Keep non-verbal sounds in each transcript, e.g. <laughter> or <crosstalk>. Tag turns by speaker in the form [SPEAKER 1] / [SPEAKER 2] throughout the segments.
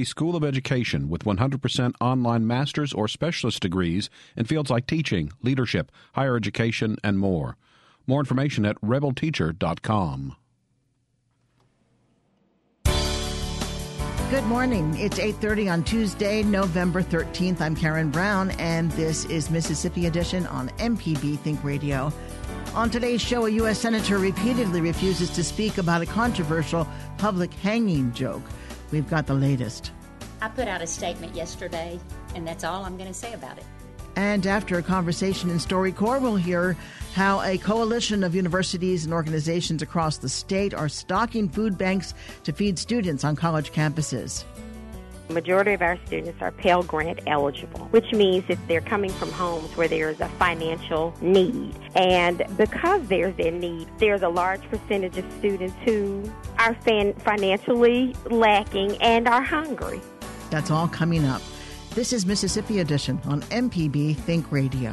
[SPEAKER 1] A school of Education with 100% online master's or specialist degrees in fields like teaching, leadership, higher education, and more. More information at rebelteacher.com.
[SPEAKER 2] Good morning. It's 8:30 on Tuesday, November 13th. I'm Karen Brown and this is Mississippi Edition on MPB Think Radio. On today's show, a U.S. Senator repeatedly refuses to speak about a controversial public hanging joke. We've got the latest.
[SPEAKER 3] I put out a statement yesterday, and that's all I'm going to say about it.
[SPEAKER 2] And after a conversation in StoryCorps, we'll hear how a coalition of universities and organizations across the state are stocking food banks to feed students on college campuses.
[SPEAKER 4] Majority of our students are Pell Grant eligible, which means that they're coming from homes where there's a financial need. And because there's a need, there's a large percentage of students who are fan- financially lacking and are hungry.
[SPEAKER 2] That's all coming up. This is Mississippi Edition on MPB Think Radio.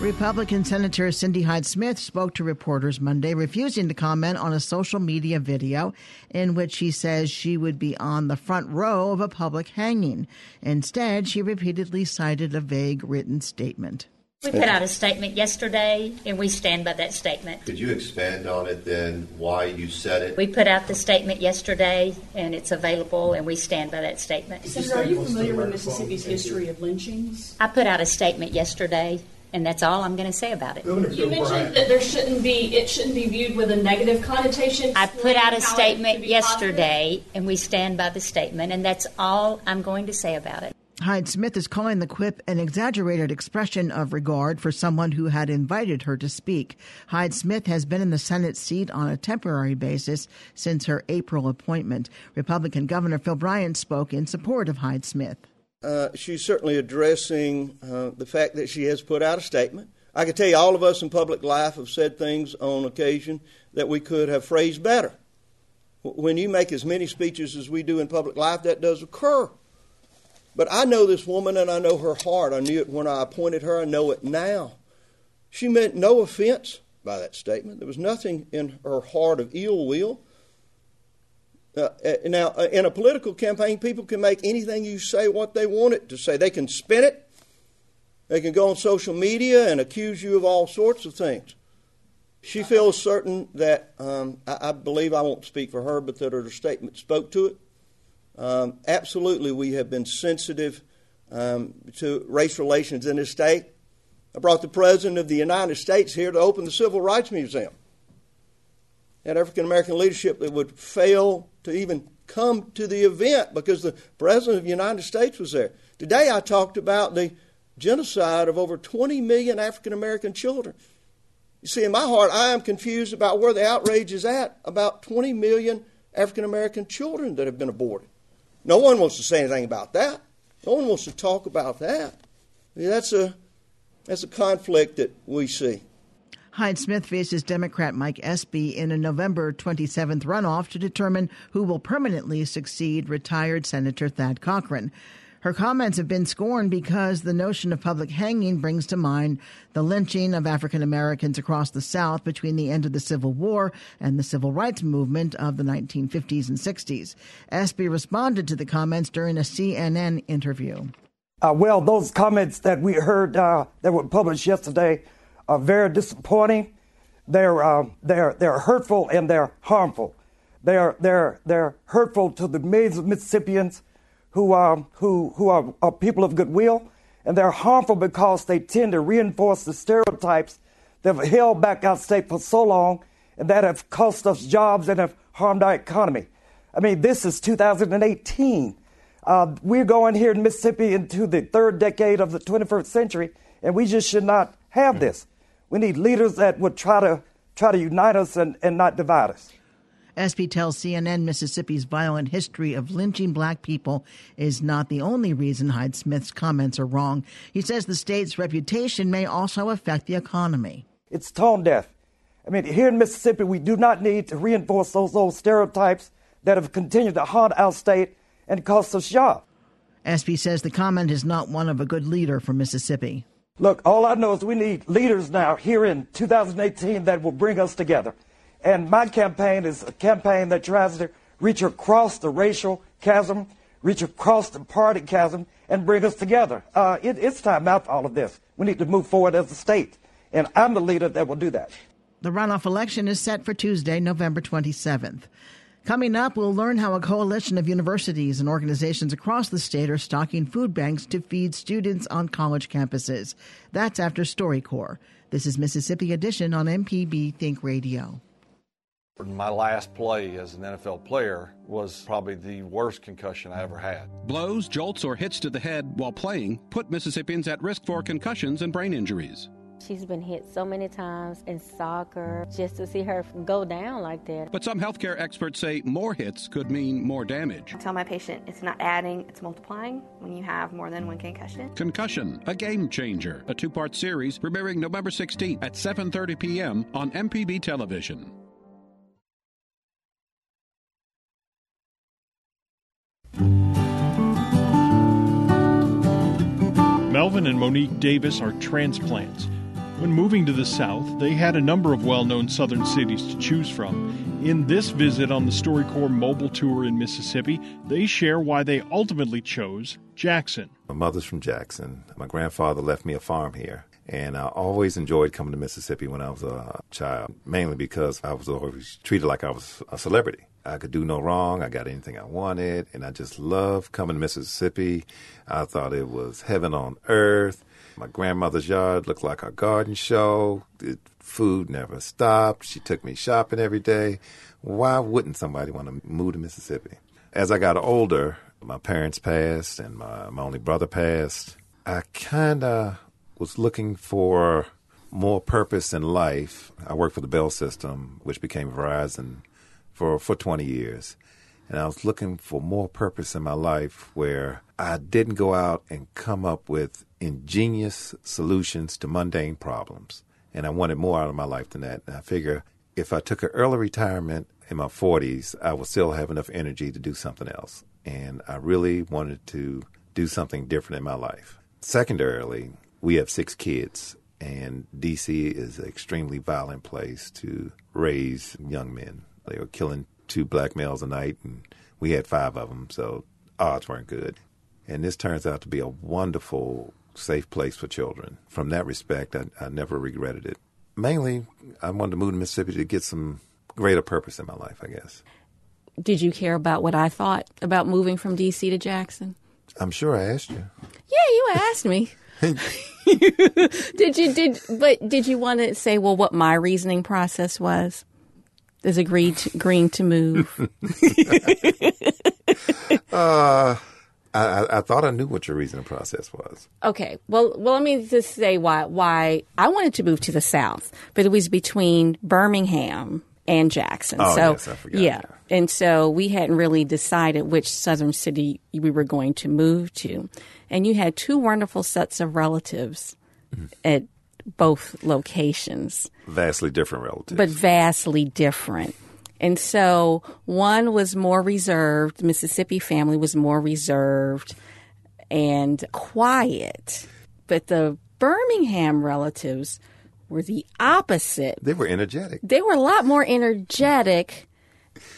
[SPEAKER 2] Republican Senator Cindy Hyde Smith spoke to reporters Monday, refusing to comment on a social media video in which she says she would be on the front row of a public hanging. Instead, she repeatedly cited a vague written statement.
[SPEAKER 3] We put out a statement yesterday, and we stand by that statement.
[SPEAKER 5] Could you expand on it then, why you said it?
[SPEAKER 3] We put out the statement yesterday, and it's available, and we stand by that statement.
[SPEAKER 6] Senator, are you familiar with Mississippi's history of lynchings?
[SPEAKER 3] I put out a statement yesterday, and that's all I'm going to say about it.
[SPEAKER 6] You mentioned that there shouldn't be it shouldn't be viewed with a negative connotation.
[SPEAKER 3] I put out a statement
[SPEAKER 6] should be
[SPEAKER 3] yesterday, and we stand by the statement, and that's all I'm going to say about it.
[SPEAKER 2] Hyde Smith is calling the quip an exaggerated expression of regard for someone who had invited her to speak. Hyde Smith has been in the Senate seat on a temporary basis since her April appointment. Republican Governor Phil Bryant spoke in support of Hyde Smith.
[SPEAKER 7] Uh, she's certainly addressing uh, the fact that she has put out a statement. I can tell you, all of us in public life have said things on occasion that we could have phrased better. When you make as many speeches as we do in public life, that does occur. But I know this woman and I know her heart. I knew it when I appointed her, I know it now. She meant no offense by that statement. There was nothing in her heart of ill will. Uh, now, uh, in a political campaign, people can make anything you say what they want it to say. They can spin it. They can go on social media and accuse you of all sorts of things. She feels certain that, um, I, I, believe I won't speak for her, but that her statement spoke to it. Um, absolutely, we have been sensitive um, to race relations in this state. I brought the President of the United States here to open the Civil Rights Museum. Had African American leadership that would fail to even come to the event because the President of the United States was there. Today I talked about the genocide of over 20 million African American children. You see, in my heart, I am confused about where the outrage is at about 20 million African American children that have been aborted. No one wants to say anything about that. No one wants to talk about that. That's a, that's a conflict that we see.
[SPEAKER 2] Hyde Smith faces Democrat Mike Espy in a November 27th runoff to determine who will permanently succeed retired Senator Thad Cochran. Her comments have been scorned because the notion of public hanging brings to mind the lynching of African Americans across the South between the end of the Civil War and the Civil Rights Movement of the 1950s and 60s. Espy responded to the comments during a CNN interview.
[SPEAKER 8] Uh, well, those comments that we heard uh, that were published yesterday are very disappointing. They're, uh, they're, they're hurtful and they're harmful. They're, they're, they're hurtful to the millions of Mississippians who, are, who, who are, are people of goodwill, and they're harmful because they tend to reinforce the stereotypes that have held back our state for so long and that have cost us jobs and have harmed our economy. I mean, this is 2018. Uh, we're going here in Mississippi into the third decade of the 21st century, and we just should not have this. We need leaders that would try to try to unite us and, and not divide us.
[SPEAKER 2] Espy tells CNN Mississippi's violent history of lynching black people is not the only reason Hyde Smith's comments are wrong. He says the state's reputation may also affect the economy.
[SPEAKER 8] It's tone deaf. I mean, here in Mississippi, we do not need to reinforce those old stereotypes that have continued to haunt our state and cost us jobs.
[SPEAKER 2] Espy says the comment is not one of a good leader for Mississippi.
[SPEAKER 8] Look, all I know is we need leaders now here in 2018 that will bring us together. And my campaign is a campaign that tries to reach across the racial chasm, reach across the party chasm, and bring us together. Uh, it, it's time out for all of this. We need to move forward as a state. And I'm the leader that will do that.
[SPEAKER 2] The runoff election is set for Tuesday, November 27th. Coming up, we'll learn how a coalition of universities and organizations across the state are stocking food banks to feed students on college campuses. That's after StoryCorps. This is Mississippi Edition on MPB Think Radio.
[SPEAKER 9] My last play as an NFL player was probably the worst concussion I ever had.
[SPEAKER 1] Blows, jolts, or hits to the head while playing put Mississippians at risk for concussions and brain injuries.
[SPEAKER 10] She's been hit so many times in soccer. Just to see her go down like that.
[SPEAKER 1] But some healthcare experts say more hits could mean more damage.
[SPEAKER 11] I tell my patient it's not adding, it's multiplying when you have more than one concussion.
[SPEAKER 1] Concussion, a game changer, a two-part series premiering November 16th at 7:30 p.m. on MPB Television.
[SPEAKER 12] Melvin and Monique Davis are transplants. When moving to the South, they had a number of well known Southern cities to choose from. In this visit on the StoryCorps mobile tour in Mississippi, they share why they ultimately chose Jackson.
[SPEAKER 13] My mother's from Jackson. My grandfather left me a farm here. And I always enjoyed coming to Mississippi when I was a child, mainly because I was always treated like I was a celebrity. I could do no wrong. I got anything I wanted. And I just loved coming to Mississippi. I thought it was heaven on earth. My grandmother's yard looked like a garden show. Food never stopped. She took me shopping every day. Why wouldn't somebody want to move to Mississippi? As I got older, my parents passed and my, my only brother passed. I kind of was looking for more purpose in life. I worked for the Bell System, which became Verizon, for, for 20 years. And I was looking for more purpose in my life where I didn't go out and come up with ingenious solutions to mundane problems. And I wanted more out of my life than that. And I figure if I took an early retirement in my 40s, I would still have enough energy to do something else. And I really wanted to do something different in my life. Secondarily, we have six kids, and DC is an extremely violent place to raise young men. They were killing two black males a night, and we had five of them, so odds weren't good. And this turns out to be a wonderful safe place for children. From that respect, I, I never regretted it. Mainly, I wanted to move to Mississippi to get some greater purpose in my life, I guess.
[SPEAKER 10] Did you care about what I thought about moving from D.C. to Jackson?
[SPEAKER 13] I'm sure I asked you.
[SPEAKER 10] Yeah, you asked me. <laughs> <laughs> did you did but did you want to say well what my reasoning process was? Is agreed to, agreeing to move. <laughs> <laughs>
[SPEAKER 13] uh I, I, thought I knew what your reasoning process was.
[SPEAKER 10] Okay. Well, well, let me just say why why I wanted to move to the south, but it was between Birmingham and Jackson.
[SPEAKER 13] Oh,
[SPEAKER 10] so
[SPEAKER 13] yes, I forgot.
[SPEAKER 10] yeah, and so we hadn't really decided which southern city we were going to move to, and you had two wonderful sets of relatives mm-hmm. at both locations.
[SPEAKER 13] Vastly different relatives,
[SPEAKER 10] but vastly different. And so one was more reserved, Mississippi family was more reserved and quiet. But the Birmingham relatives were the opposite.
[SPEAKER 13] They were energetic.
[SPEAKER 10] They were a lot more energetic,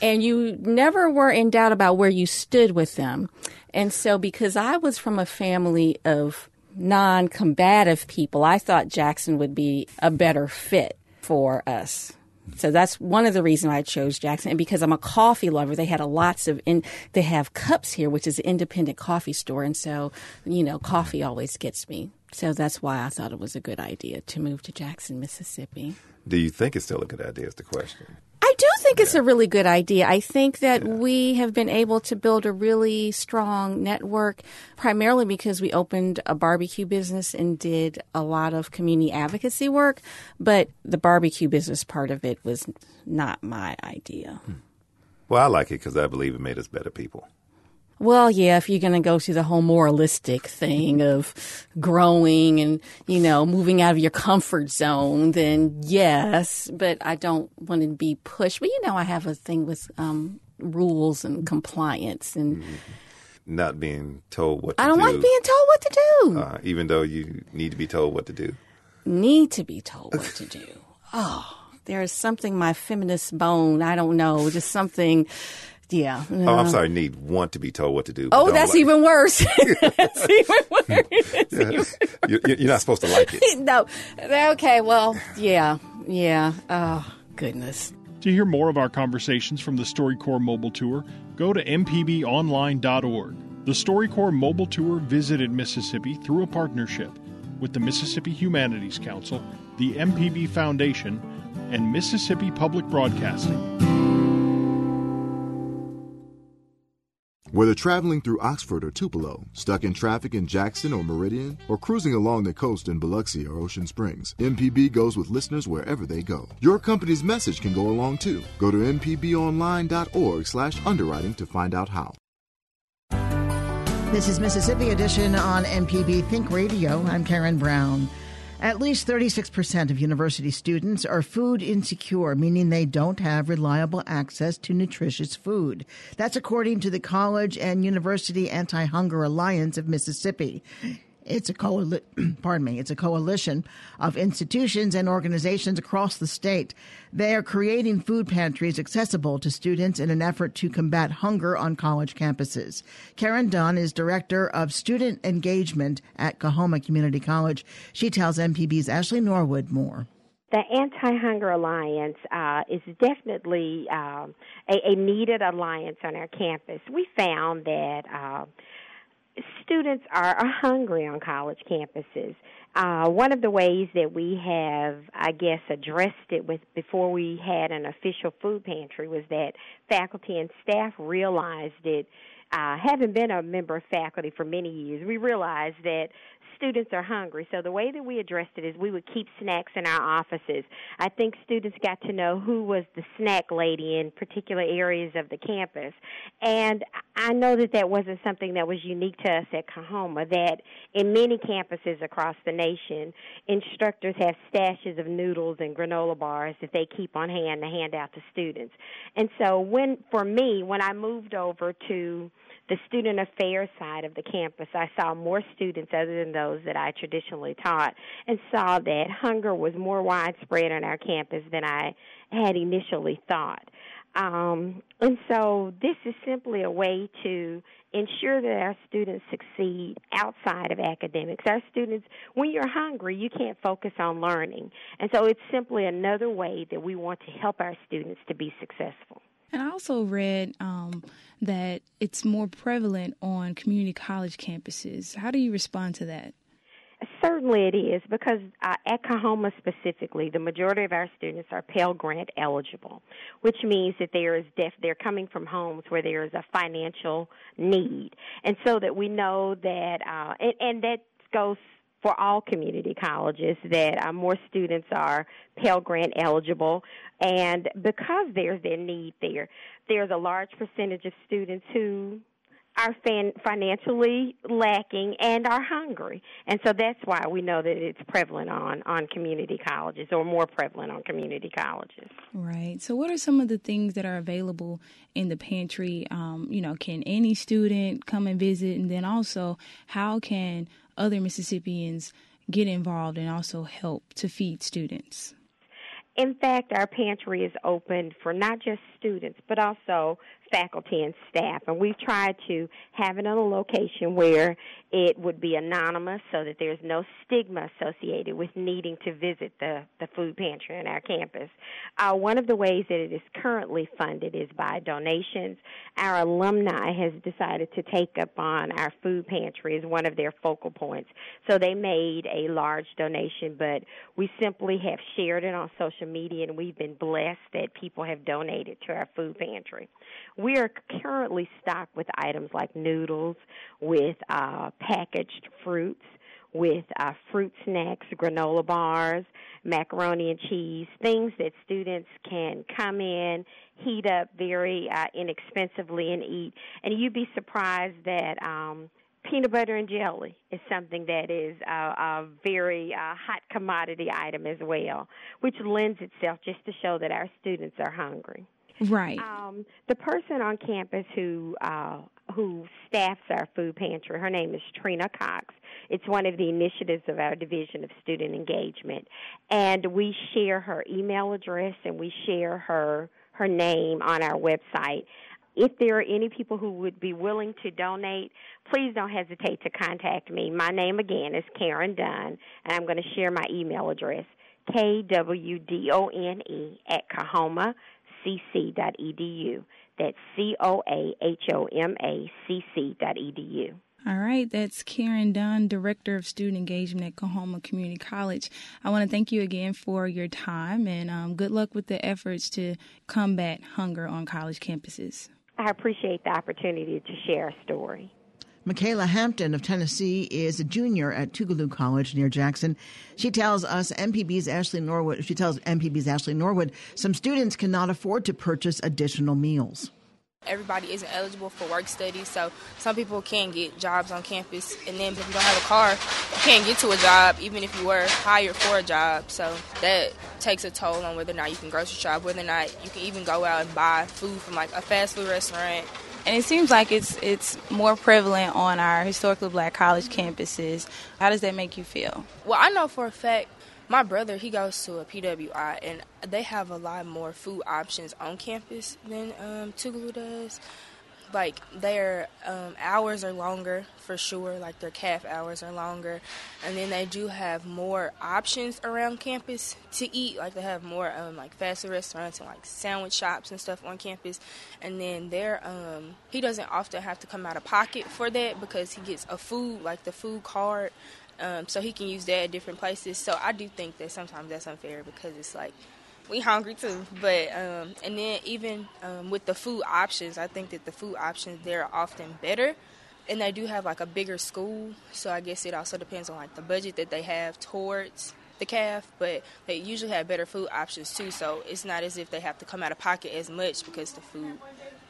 [SPEAKER 10] and you never were in doubt about where you stood with them. And so, because I was from a family of non combative people, I thought Jackson would be a better fit for us. So that's one of the reasons I chose Jackson. And because I'm a coffee lover, they had a lots of, in, they have cups here, which is an independent coffee store. And so, you know, coffee always gets me. So that's why I thought it was a good idea to move to Jackson, Mississippi.
[SPEAKER 13] Do you think it's still a good idea? Is the question.
[SPEAKER 10] I do think it's a really good idea. I think that yeah. we have been able to build a really strong network, primarily because we opened a barbecue business and did a lot of community advocacy work. But the barbecue business part of it was not my idea. Hmm.
[SPEAKER 13] Well, I like it because I believe it made us better people.
[SPEAKER 10] Well, yeah, if you're going to go through the whole moralistic thing of growing and, you know, moving out of your comfort zone, then yes, but I don't want to be pushed. But, you know, I have a thing with um, rules and compliance and. Mm-hmm.
[SPEAKER 13] Not being told what to do.
[SPEAKER 10] I don't
[SPEAKER 13] do.
[SPEAKER 10] like being told what to do.
[SPEAKER 13] Uh, even though you need to be told what to do.
[SPEAKER 10] Need to be told what to do. <laughs> Oh, there's something my feminist bone. I don't know, just something. Yeah.
[SPEAKER 13] Oh, I'm sorry. Need want to be told what to do.
[SPEAKER 10] Oh, that's like even worse. <laughs> <laughs> that's even
[SPEAKER 13] worse. yeah. you're, you're not supposed to like it. <laughs>
[SPEAKER 10] no. Okay. Well, yeah. Yeah. Oh, goodness.
[SPEAKER 12] To hear more of our conversations from the StoryCorps mobile tour, go to mpbonline.org. The StoryCorps mobile tour visited Mississippi through a partnership with the Mississippi Humanities Council, the MPB Foundation, and Mississippi Public Broadcasting.
[SPEAKER 14] Whether traveling through Oxford or Tupelo, stuck in traffic in Jackson or Meridian, or cruising along the coast in Biloxi or Ocean Springs, MPB goes with listeners wherever they go. Your company's message can go along too. Go to mpbonline.org slash underwriting to find out how.
[SPEAKER 2] This is Mississippi Edition on MPB Think Radio. I'm Karen Brown. At least 36% of university students are food insecure, meaning they don't have reliable access to nutritious food. That's according to the College and University Anti Hunger Alliance of Mississippi. It's a coali- <clears throat> pardon me, it's a coalition of institutions and organizations across the state. They are creating food pantries accessible to students in an effort to combat hunger on college campuses. Karen Dunn is director of student engagement at Coahoma Community College. She tells MPB's Ashley Norwood more.
[SPEAKER 4] The Anti Hunger Alliance uh, is definitely um, a, a, needed alliance on our campus. We found that uh, students are, <laughs> hungry on college campuses. Uh, one of the ways that we have, I guess, addressed it with before we had an official food pantry was that faculty and staff realized it. Uh, having been a member of faculty for many years, we realized that students are hungry. So the way that we addressed it is we would keep snacks in our offices. I think students got to know who was the snack lady in particular areas of the campus. And I know that that wasn't something that was unique to us at Coahoma, that in many campuses across the nation, instructors have stashes of noodles and granola bars that they keep on hand to hand out to students. And so when, for me, when I moved over to the student affairs side of the campus, I saw more students other than those that I traditionally taught and saw that hunger was more widespread on our campus than I had initially thought. Um, and so this is simply a way to ensure that our students succeed outside of academics. Our students, when you're hungry, you can't focus on learning. And so it's simply another way that we want to help our students to be successful.
[SPEAKER 15] And I also read um, that it's more prevalent on community college campuses. How do you respond to that?
[SPEAKER 4] Certainly it is because uh, at Coahoma specifically, the majority of our students are Pell Grant eligible, which means that there is def- they're coming from homes where there is a financial need, and so that we know that uh, and, and that goes for all community colleges that uh, more students are Pell Grant eligible. And because there's their need there, there's a large percentage of students who are financially lacking and are hungry. And so that's why we know that it's prevalent on, on community colleges or more prevalent on community colleges.
[SPEAKER 15] Right. So, what are some of the things that are available in the pantry? Um, you know, can any student come and visit? And then also, how can other Mississippians get involved and also help to feed students?
[SPEAKER 4] In fact, our pantry is open for not just students, but also faculty and staff. And we've tried to have it in a location where it would be anonymous so that there's no stigma associated with needing to visit the, the food pantry on our campus. Uh, one of the ways that it is currently funded is by donations. Our alumni has decided to take up on our food pantry as one of their focal points. So they made a large donation, but we simply have shared it on social media and we've been blessed that people have donated to our food pantry. We are currently stocked with items like noodles, with uh, packaged fruits, with uh, fruit snacks, granola bars, macaroni and cheese, things that students can come in, heat up very uh, inexpensively, and eat. And you'd be surprised that. Um, peanut butter and jelly is something that is a, a very uh, hot commodity item as well, which lends itself just to show that our students are hungry.
[SPEAKER 15] Right.
[SPEAKER 4] Um, the person on campus who uh, who staffs our food pantry. Her name is Trina Cox. It's one of the initiatives of our Division of Student Engagement. And we share her email address and we share her her name on our website. If there are any people who would be willing to donate, please don't hesitate to contact me. My name again is Karen Dunn, and I'm going to share my email address kwdunn at coahomacc.edu. That's C O A H O M A C C dot edu.
[SPEAKER 15] All right, that's Karen Dunn, Director of Student Engagement at Coahoma Community College. I want to thank you again for your time and um, good luck with the efforts to combat hunger on college campuses.
[SPEAKER 4] I appreciate the opportunity to share a story.
[SPEAKER 2] Michaela Hampton of Tennessee is a junior at Tougaloo College near Jackson. She tells us MPB's Ashley Norwood, she tells MPB's Ashley Norwood, some students cannot afford to purchase additional meals.
[SPEAKER 16] Everybody isn't eligible for work study, so some people can get jobs on campus, and then if you don't have a car, you can't get to a job even if you were hired for a job. So that takes a toll on whether or not you can grocery shop, whether or not you can even go out and buy food from like a fast food restaurant.
[SPEAKER 15] And it seems like it's it's more prevalent on our historically black college campuses. How does that make you feel?
[SPEAKER 16] Well, I know for a fact my brother he goes to a PWI and they have a lot more food options on campus than um, Tougaloo does. Like their um, hours are longer for sure, like their CAF hours are longer, and then they do have more options around campus to eat. Like they have more um, like fast food restaurants and like sandwich shops and stuff on campus, and then there um, he doesn't often have to come out of pocket for that because he gets a food like the food card um, so he can use that at different places. So I do think that sometimes that's unfair because it's like we hungry too. But um, and then even um, with the food options, I think that the food options there are often better, and they do have like a bigger school. So I guess it also depends on like the budget that they have towards the CAF, but they usually have better food options too. So it's not as if they have to come out of pocket as much because the food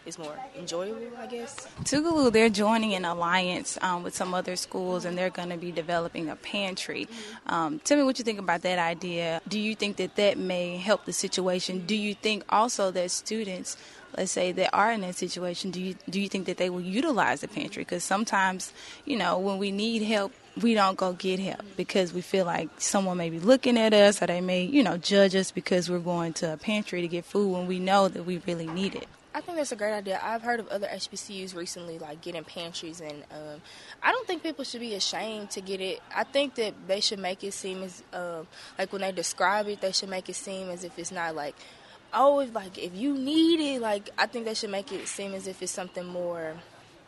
[SPEAKER 16] is more enjoyable, I guess.
[SPEAKER 15] Tougaloo, they're joining an alliance um, with some other schools, and they're going to be developing a pantry. Um, tell me what you think about that idea. Do you think that that may help the situation? Do you think also that students let's say they are in that situation, do you do you think that they will utilize the pantry? Because sometimes, you know, when we need help, we don't go get help because we feel like someone may be looking at us or they may, you know, judge us because we're going to a pantry to get food when we know that we really need it.
[SPEAKER 16] I think that's a great idea. I've heard of other HBCUs recently, like getting pantries, and um, I don't think people should be ashamed to get it. I think that they should make it seem as, um, like when they describe it, they should make it seem as if it's not like, oh, if, like if you need it, like I think they should make it seem as if it's something more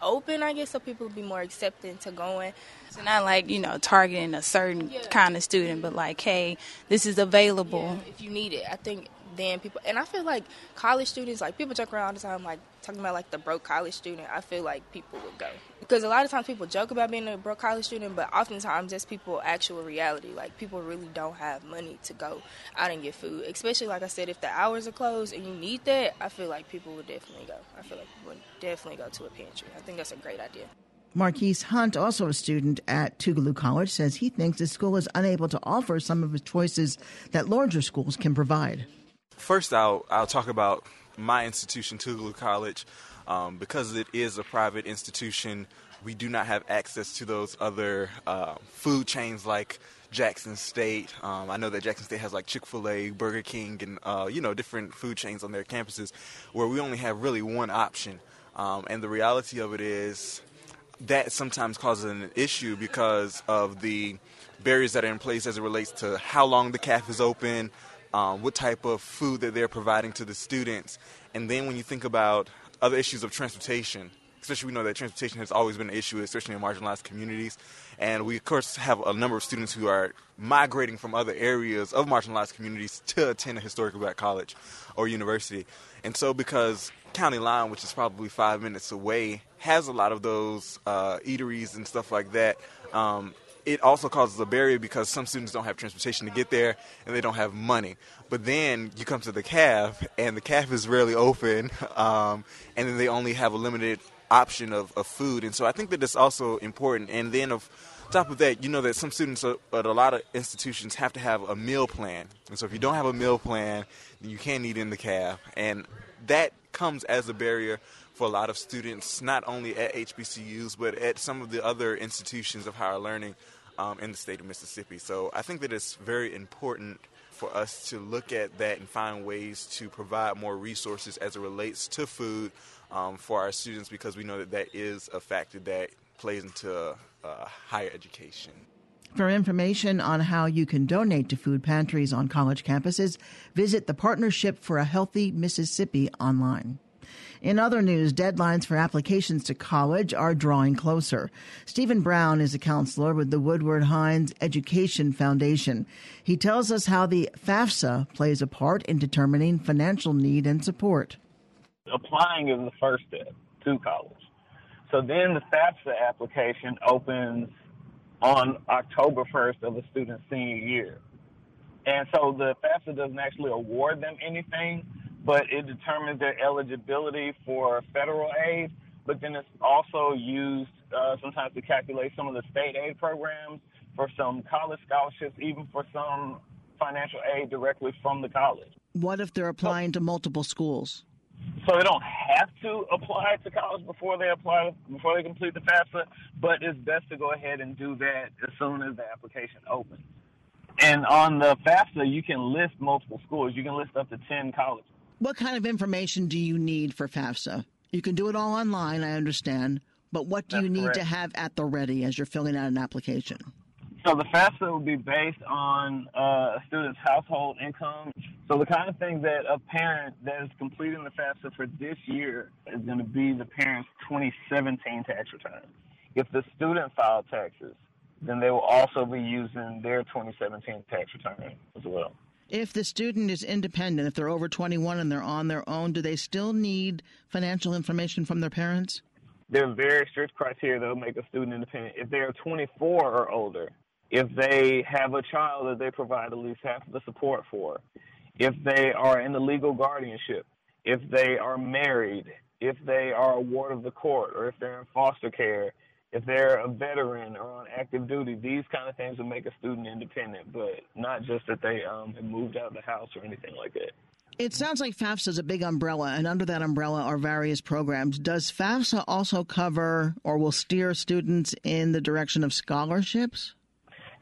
[SPEAKER 16] open, I guess, so people will be more accepting to going.
[SPEAKER 15] So not like you know targeting a certain yeah. kind of student, but like, hey, this is available
[SPEAKER 16] yeah, if you need it. I think then people and I feel like college students like people joke around all the time like talking about like the broke college student. I feel like people would go because a lot of times people joke about being a broke college student, but oftentimes that's people actual reality. Like people really don't have money to go out and get food, especially like I said, if the hours are closed and you need that. I feel like people would definitely go. I feel like people would definitely go to a pantry. I think that's a great idea.
[SPEAKER 2] Marquise Hunt, also a student at Tougaloo College, says he thinks the school is unable to offer some of the choices that larger schools can provide.
[SPEAKER 17] First, I'll, I'll talk about my institution, Tougaloo College. Um, because it is a private institution, we do not have access to those other uh, food chains like Jackson State. Um, I know that Jackson State has like Chick fil A, Burger King, and uh, you know different food chains on their campuses, where we only have really one option. Um, and the reality of it is that sometimes causes an issue because of the barriers that are in place as it relates to how long the CAF is open, um, what type of food that they're providing to the students. And then when you think about other issues of transportation, especially we know that transportation has always been an issue, especially in marginalized communities. And we, of course, have a number of students who are migrating from other areas of marginalized communities to attend a historically black college or university. And so, because County Line, which is probably five minutes away, has a lot of those uh, eateries and stuff like that, um, it also causes a barrier because some students don't have transportation to get there and they don't have money. But then you come to the CAF and the CAF is rarely open, <laughs> um, and then they only have a limited option of, of food. And so I think that it's also important. And then of top of that, you know that some students at a lot of institutions have to have a meal plan. And so if you don't have a meal plan, you can't eat in the CAF. And that comes as a barrier for a lot of students, not only at HBCUs, but at some of the other institutions of higher learning um, in the state of Mississippi. So I think that it's very important for us to look at that and find ways to provide more resources as it relates to food um, for our students because we know that that is a factor that plays into uh, higher education.
[SPEAKER 2] For information on how you can donate to food pantries on college campuses, visit the Partnership for a Healthy Mississippi online. In other news, deadlines for applications to college are drawing closer. Stephen Brown is a counselor with the Woodward Hines Education Foundation. He tells us how the FAFSA plays a part in determining financial need and support.
[SPEAKER 18] Applying is the first step to college. So then the FAFSA application opens on October 1st of the student's senior year. And so the FAFSA doesn't actually award them anything, but it determines their eligibility for federal aid. But then it's also used uh, sometimes to calculate some of the state aid programs for some college scholarships, even for some financial aid directly from the college.
[SPEAKER 2] What if they're applying so, to multiple schools?
[SPEAKER 18] So they don't have to apply to college before they apply before they complete the FAFSA, but it's best to go ahead and do that as soon as the application opens. And on the FAFSA, you can list multiple schools. You can list up to ten colleges.
[SPEAKER 2] What kind of information do you need for FAFSA? You can do it all online, I understand, but what do
[SPEAKER 18] That's
[SPEAKER 2] you need
[SPEAKER 18] correct.
[SPEAKER 2] to have at the ready as you're filling out an application?
[SPEAKER 18] So the FAFSA will be based on uh, a student's household income. So the kind of thing that a parent that is completing the FAFSA for this year is going to be the parent's 2017 tax return. If the student filed taxes, then they will also be using their 2017 tax return as well.
[SPEAKER 2] If the student is independent, if they're over 21 and they're on their own, do they still need financial information from their parents?
[SPEAKER 18] There are very strict criteria that will make a student independent. If they are 24 or older, if they have a child that they provide at least half of the support for, if they are in the legal guardianship, if they are married, if they are a ward of the court, or if they're in foster care, if they're a veteran or on active duty, these kind of things will make a student independent, but not just that they um, have moved out of the house or anything like that.
[SPEAKER 2] It sounds like FAFSA is a big umbrella, and under that umbrella are various programs. Does FAFSA also cover or will steer students in the direction of scholarships?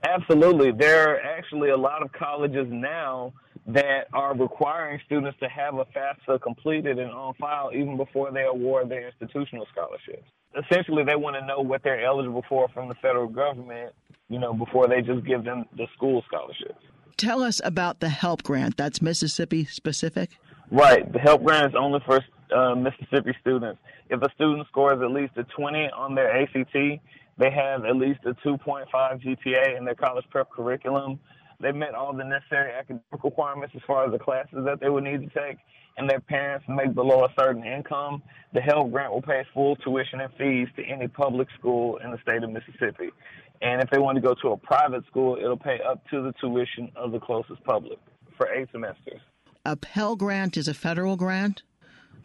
[SPEAKER 18] Absolutely. There are actually a lot of colleges now that are requiring students to have a FAFSA completed and on file even before they award their institutional scholarships. Essentially, they want to know what they're eligible for from the federal government, you know, before they just give them the school scholarships.
[SPEAKER 2] Tell us about the HELP grant. That's Mississippi specific?
[SPEAKER 18] Right. The HELP grant is only for uh, Mississippi students. If a student scores at least a 20 on their ACT, they have at least a 2.5 GPA in their college prep curriculum. They met all the necessary academic requirements as far as the classes that they would need to take, and their parents make below a certain income. The HELP grant will pay full tuition and fees to any public school in the state of Mississippi. And if they want to go to a private school, it'll pay up to the tuition of the closest public for eight semesters.
[SPEAKER 2] A Pell Grant is a federal grant?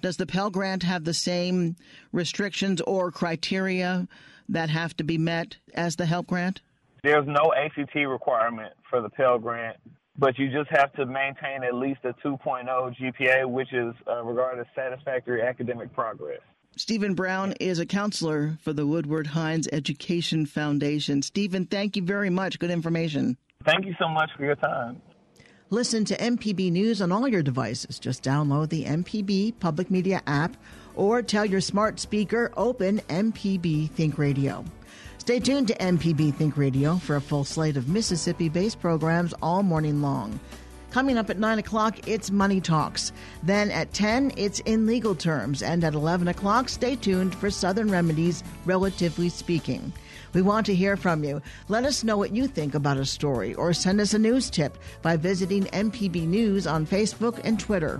[SPEAKER 2] Does the Pell Grant have the same restrictions or criteria that have to be met as the HELP Grant?
[SPEAKER 18] There's no ACT requirement for the Pell Grant, but you just have to maintain at least a 2.0 GPA, which is uh, regarded as satisfactory academic progress.
[SPEAKER 2] Stephen Brown is a counselor for the Woodward Hines Education Foundation. Stephen, thank you very much. Good information.
[SPEAKER 18] Thank you so much for your time.
[SPEAKER 2] Listen to MPB News on all your devices. Just download the MPB Public Media app or tell your smart speaker open MPB Think Radio. Stay tuned to MPB Think Radio for a full slate of Mississippi based programs all morning long. Coming up at 9 o'clock, it's Money Talks. Then at 10, it's In Legal Terms. And at 11 o'clock, stay tuned for Southern Remedies, Relatively Speaking. We want to hear from you. Let us know what you think about a story or send us a news tip by visiting MPB News on Facebook and Twitter.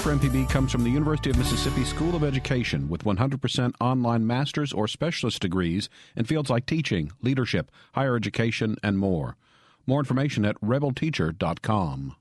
[SPEAKER 1] Support for MPB comes from the University of Mississippi School of Education with 100% online master's or specialist degrees in fields like teaching, leadership, higher education, and more. More information at rebelteacher.com.